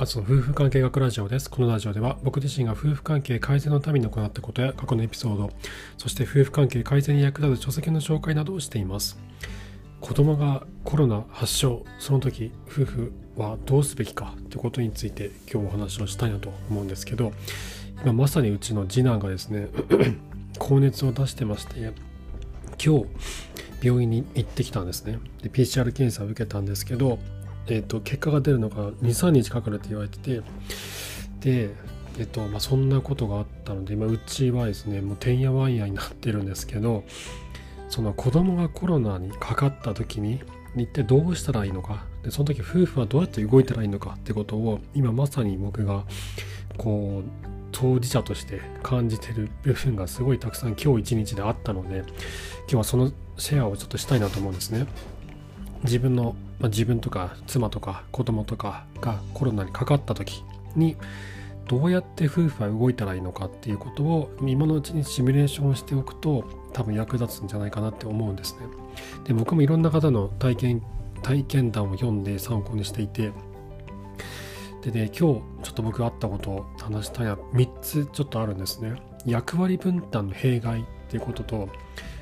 あつの夫婦関係学ラジオです。このラジオでは僕自身が夫婦関係改善のために行ったことや過去のエピソード、そして夫婦関係改善に役立つ書籍の紹介などをしています。子供がコロナ発症、その時夫婦はどうすべきかということについて今日お話をしたいなと思うんですけど、今まさにうちの次男がですね、高熱を出してまして、今日病院に行ってきたんですね。で、PCR 検査を受けたんですけど、えーと、結果が出るのが23日かかるって言われててで、えーとまあ、そんなことがあったので今うちはですねもうてんやわんやになってるんですけどその子供がコロナにかかった時に一体どうしたらいいのかでその時夫婦はどうやって動いたらいいのかってことを今まさに僕がこう当事者として感じてる部分がすごいたくさん今日一日であったので今日はそのシェアをちょっとしたいなと思うんですね。自分の、まあ、自分とか妻とか子供とかがコロナにかかった時にどうやって夫婦は動いたらいいのかっていうことを今のうちにシミュレーションしておくと多分役立つんじゃないかなって思うんですね。で僕もいろんな方の体験体験談を読んで参考にしていてでね今日ちょっと僕があったことを話したいな3つちょっとあるんですね。役割分担の弊害っていうことと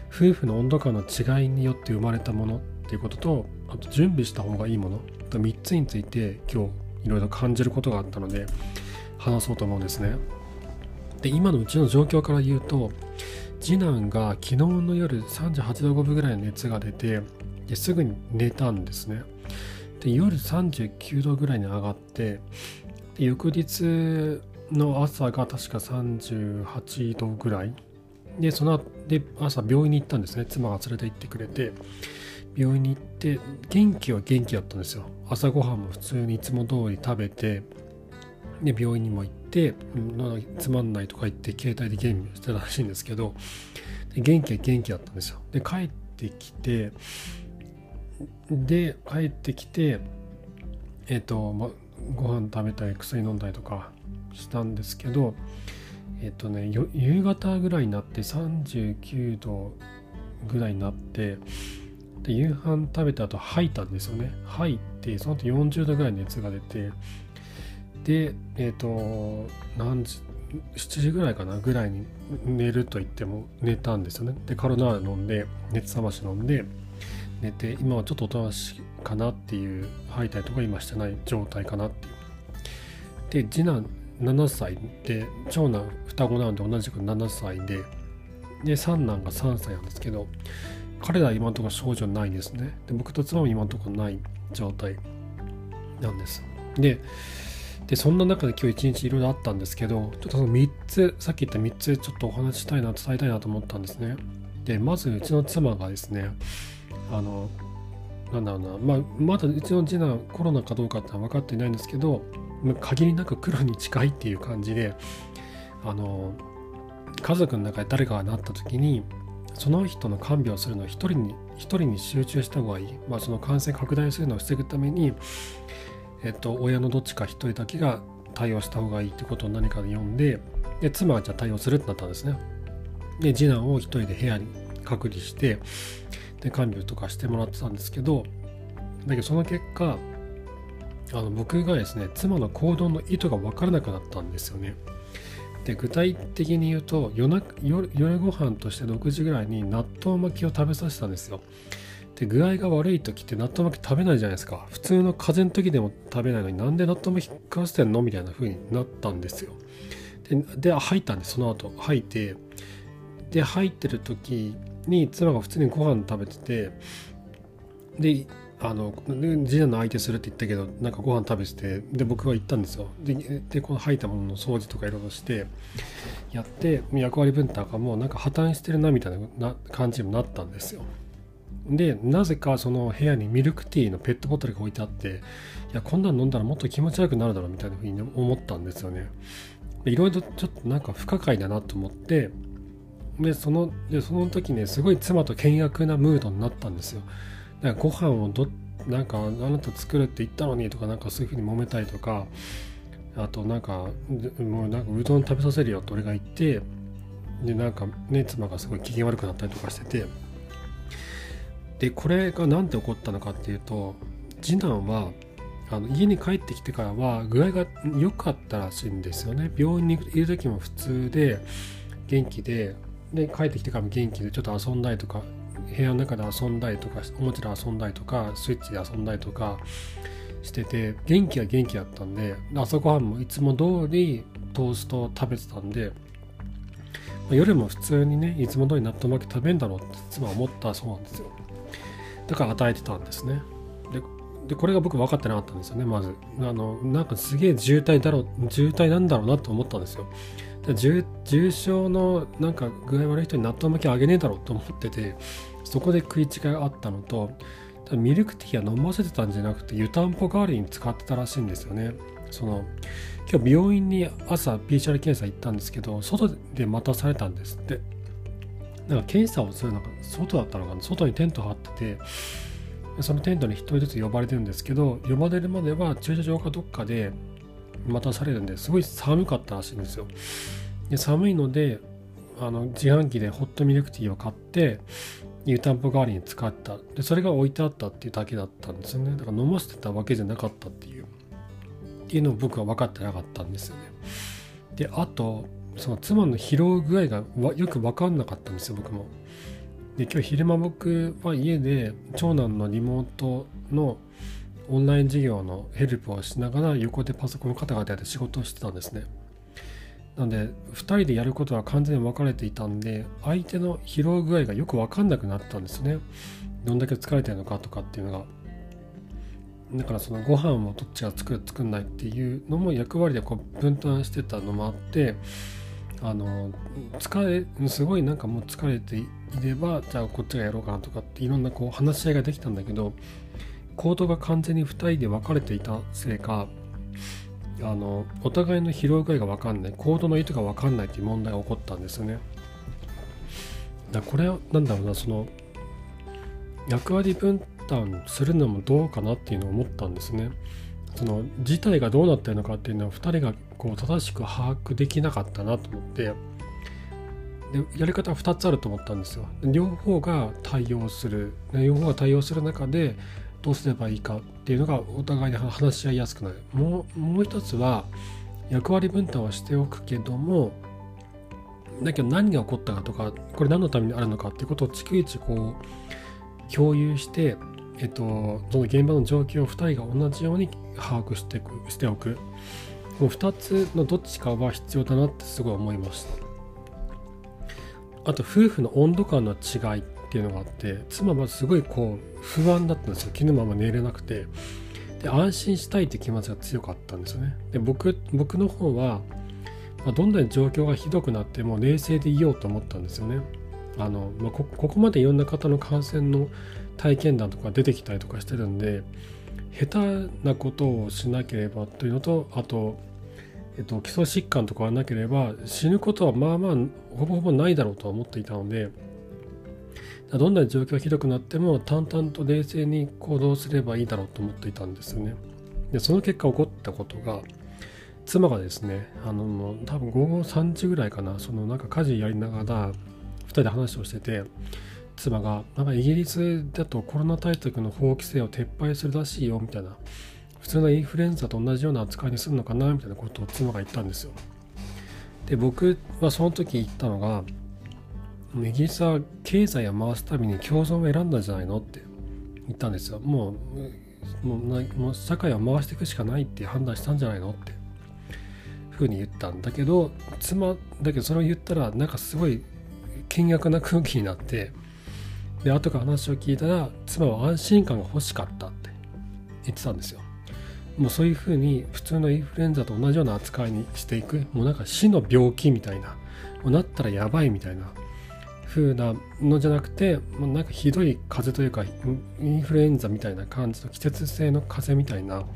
夫婦の温度感の違いによって生まれたものっていうこととあと準備した方がいいものと3つについて今日いろいろ感じることがあったので話そうと思うんですね。で今のうちの状況から言うと次男が昨日の夜38度5分ぐらいの熱が出てですぐに寝たんですね。で夜39度ぐらいに上がってで翌日の朝が確か38度ぐらいでそので朝病院に行ったんですね。妻が連れて行ってくれて。病院に行って元気は元気だったんですよ。朝ごはんも普通にいつも通り食べて。で病院にも行ってつまんないとか言って携帯でゲームしてたらしいんですけど。元気は元気だったんですよ。で帰ってきて。で帰ってきて。えっ、ー、と、ま、ご飯食べたり薬飲んだりとかしたんですけど。えっ、とね夕方ぐらいになって39度ぐらいになってで夕飯食べた後吐いたんですよね。吐いてその後40度ぐらい熱が出てでえっ、と何時7時ぐらいかなぐらいに寝ると言っても寝たんですよね。でカロナール飲んで熱冷まし飲んで寝て今はちょっとおとなしいかなっていう吐いたりとか今してない状態かなっていう。で次男7歳で長男双子なので同じく7歳でで三男が3歳なんですけど彼らは今のところ症状ないんですね。で僕と妻も今のところない状態なんです。で、でそんな中で今日一日いろいろあったんですけど、ちょっとその3つ、さっき言った3つちょっとお話ししたいな、伝えたいなと思ったんですね。で、まずうちの妻がですね、あの、なんだろうな、まあ、まだうちの次男コロナかどうかってのは分かっていないんですけど、限りなく黒に近いっていう感じで、あの、家族の中で誰かがなった時にその人の看病をするのは一人に一人に集中した方がいい、まあ、その感染拡大するのを防ぐために、えっと、親のどっちか一人だけが対応した方がいいってことを何かで読んでで妻はじゃあ対応するってなったんですね。で次男を一人で部屋に隔離してで看病とかしてもらってたんですけどだけどその結果あの僕がですね妻の行動の意図が分からなくなったんですよね。で具体的に言うと夜な夜夜ご飯として6時ぐらいに納豆巻きを食べさせたんですよ。で具合が悪い時って納豆巻き食べないじゃないですか。普通の風邪の時でも食べないのになんで納豆巻き食わせてんの？みたいな風になったんですよ。で入ったんですその後。吐いて。で入ってる時に妻が普通にご飯食べててであの次男の相手するって言ったけどなんかご飯食べててで僕は行ったんですよ。ででこの吐いたものの掃除とかいろいろしてやって役割分担がもうなんか破綻してるなみたいな感じになったんですよ。でなぜかその部屋にミルクティーのペットボトルが置いてあっていやこんなの飲んだらもっと気持ち悪くなるだろうみたいなふうに思ったんですよね。いろいろちょっとなんか不可解だなと思ってでそのでその時ねすごい妻と険悪なムードになったんですよ。なんかご飯をどなんかあなた作るって言ったのにとかなんかそういうふうに揉めたりとかあとなんかもうなんかうどん食べさせるよって俺が言ってでなんかね妻がすごい機嫌悪くなったりとかしてて。でこれが何で起こったのかっていうと次男はあの家に帰ってきてからは具合が良かったらしいんですよね。病院にいる時も普通で元気でで帰ってきてからも元気でちょっと遊んだりとか部屋の中で遊んだりとかおもちゃで遊んだりとかスイッチで遊んだりとかしてて元気は元気だったんで朝ごはんもいつも通りトーストを食べてたんで、まあ、夜も普通にねいつも通り納豆巻き食べんだろうって妻は思ったそうなんですよ。だから与えてたんですね。ででこれが僕分かってなかったんですよねまず。あのなんかすげえ渋滞だろう渋滞なんだろうなと思ったんですよ。重重症のなんか具合悪い人に納豆巻きあげねえだろうと思っててそこで食い違いがあったのとミルクティーは飲ませてたんじゃなくて湯たんぽ代わりに使ってたらしいんですよね。その今日病院に朝 PCR 検査行ったんですけど外で待たされたんですって。なんか検査をするのが外だったのかな。外にテント張っててそのテントに1人ずつ呼ばれてるんですけど呼ばれるまでは駐車場かどっかで待たされるんですごい寒かったらしいんですよ。で寒いのであの自販機でホットミルクティーを買って湯たんぽ代わりに使った。でそれが置いてあったっていうだけだったんですよね。だから飲ませてたわけじゃなかったっていう。っていうのを僕は分かってなかったんですよね。であとその妻の疲労具合がよく分かんなかったんですよ僕も。で今日昼間僕は家で長男のリモートのオンライン授業のヘルプをしながら横でパソコンをカタカタやって仕事をしてたんですね。なんで2人でやることは完全に分かれていたんで相手の疲労具合がよく分かんなくなったんですね。どんだけ疲れてるのかとかっていうのが。だからそのご飯をどっちが作る作んないっていうのも役割でこう分担してたのもあってあの疲れすごいなんかもう疲れていればじゃあこっちがやろうかなとかっていろんなこう話し合いができたんだけど行動が完全に2人で分かれていたせいかあのお互いの疲労具合が分かんないコードの意図が分かんないっていう問題が起こったんですよね。だこれは何だろうなその役割分担するのもどうかなっていうのを思ったんですね。その事態がどうなってるのかっていうのは2人がこう正しく把握できなかったなと思ってでやり方は2つあると思ったんですよ。両方が対応する両方が対応する中でどうすればいいかっていうのがお互いに話し合いやすくなる。もうもう一つは役割分担はしておくけどもだけど何が起こったかとかこれ何のためにあるのかっていうことを逐一こう共有して、えっと、その現場の状況を2人が同じように把握してくしておく。この2つのどっちかは必要だなってすごい思いました。あと夫婦の温度感の違い。っていうのがあって妻はすごいこう不安だったんですよ。昨日もあんま寝れなくて。で安心したいって気持ちが強かったんですよね。で僕僕の方は、まあ、どんなに状況がひどくなっても冷静でいようと思ったんですよね。あの、まあ、こここまでいろんな方の感染の体験談とか出てきたりとかしてるんで下手なことをしなければというのとあと、えっと、基礎疾患とかはなければ死ぬことはまあまあほぼほぼないだろうとは思っていたのでどんな状況がひどくなっても淡々と冷静に行動すればいいだろうと思っていたんですよね。でその結果起こったことが妻がですねあのもう多分午後3時ぐらいかなそのなんか家事やりながら2人で話をしてて妻がなんかイギリスだとコロナ対策の法規制を撤廃するらしいよみたいな普通のインフルエンザと同じような扱いにするのかなみたいなことを妻が言ったんですよ。で僕はその時言ったのがイギリスは経済を回すために共存を選んだんじゃないのって言ったんですよ。もうもうもう社会を回していくしかないって判断したんじゃないのってふうに言ったんだけど妻だけどそれを言ったらなんかすごい険悪な空気になってで後から話を聞いたら妻は安心感が欲しかったって言ってたんですよ。もうそういうふうに普通のインフルエンザと同じような扱いにしていくもうなんか死の病気みたいなもうなったらやばいみたいな風なのじゃなくて、もうなんかひどい風邪というかインフルエンザみたいな感じの季節性の風邪みたいな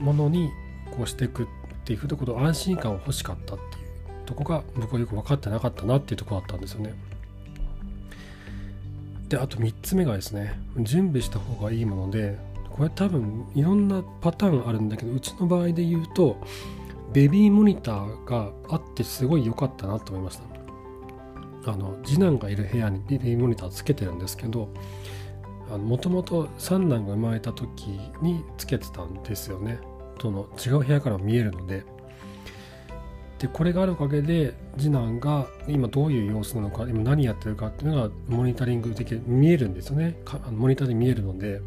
ものにこうしていくっていうところ安心感を欲しかったっていうとこが僕はよく分かってなかったなっていうとこだったんですよね。であと3つ目がですね準備した方がいいものでこれ多分いろんなパターンあるんだけどうちの場合で言うとベビーモニターがあってすごい良かったなと思いました。あの次男がいる部屋にビビーモニターつけてるんですけどもともと三男が生まれた時につけてたんですよね。との違う部屋から見えるので。でこれがあるおかげで次男が今どういう様子なのか今何やってるかっていうのがモニタリングできる見えるんですよね。モニターで見えるので。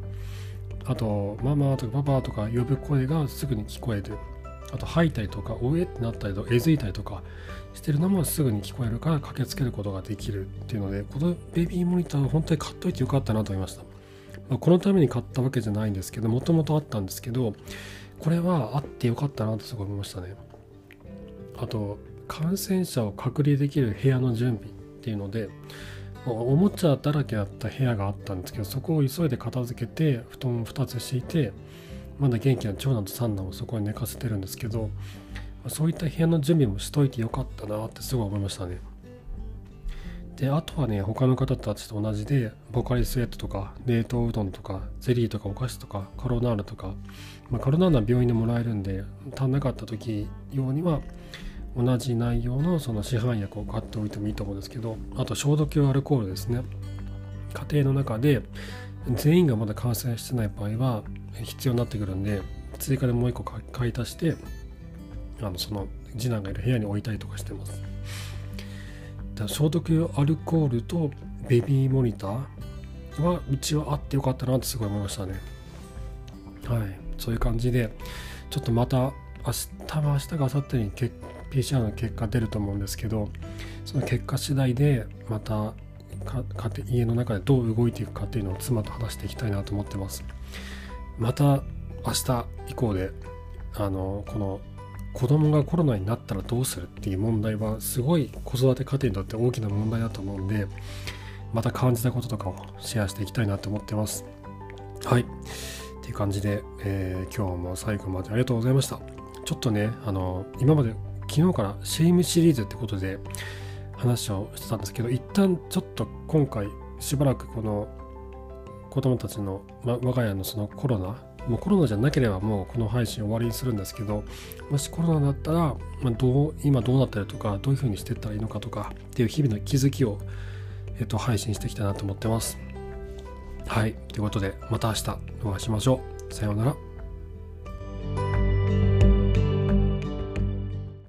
あとママとかパパとか呼ぶ声がすぐに聞こえる。あと吐いたりとかおえってなったりとかえずいたりとかしてるのもすぐに聞こえるから駆けつけることができるっていうのでこのベビーモニターは本当に買っといてよかったなと思いました、まあ、このために買ったわけじゃないんですけどもともとあったんですけどこれはあってよかったなとすごい思いましたね。あと感染者を隔離できる部屋の準備っていうのでおもちゃだらけだった部屋があったんですけどそこを急いで片付けて布団を2つ敷いてまだ元気な長男と三男をそこに寝かせてるんですけどそういった部屋の準備もしといてよかったなってすごい思いましたね。であとはね他の方たちと同じでボカリスエットとか冷凍うどんとかゼリーとかお菓子とかカロナールとか、まあ、カロナールは病院でもらえるんで足んなかった時用には同じ内容のその市販薬を買っておいてもいいと思うんですけどあと消毒用アルコールですね家庭の中で全員がまだ感染してない場合は必要になってくるんで追加でもう一個買い足してあのその次男がいる部屋に置いたりとかしてます。だ消毒用アルコールとベビーモニターはうちはあってよかったなってすごい思いましたね。はい、そういう感じでちょっとまた明日多分明日か明後日に PCR の結果出ると思うんですけどその結果次第でまた家の中でどう動いていくかっていうのを妻と話していきたいなと思ってます。また明日以降であのこの子供がコロナになったらどうするっていう問題はすごい子育て家庭にとって大きな問題だと思うんでまた感じたこととかをシェアしていきたいなと思ってます。はい。っていう感じで、えー、今日も最後までありがとうございました。ちょっとねあの今まで昨日からシェイムシリーズってことで話をしてたんですけど一旦ちょっと今回しばらくこの子供たちの、ま、我が家のそのコロナもうコロナじゃなければもうこの配信終わりにするんですけどもしコロナだったら、ま、どう今どうなったりとかどういうふうにしていったらいいのかとかっていう日々の気づきを、えっと、配信していきたいなと思ってます。はい。ということでまた明日お会いしましょう。さようなら。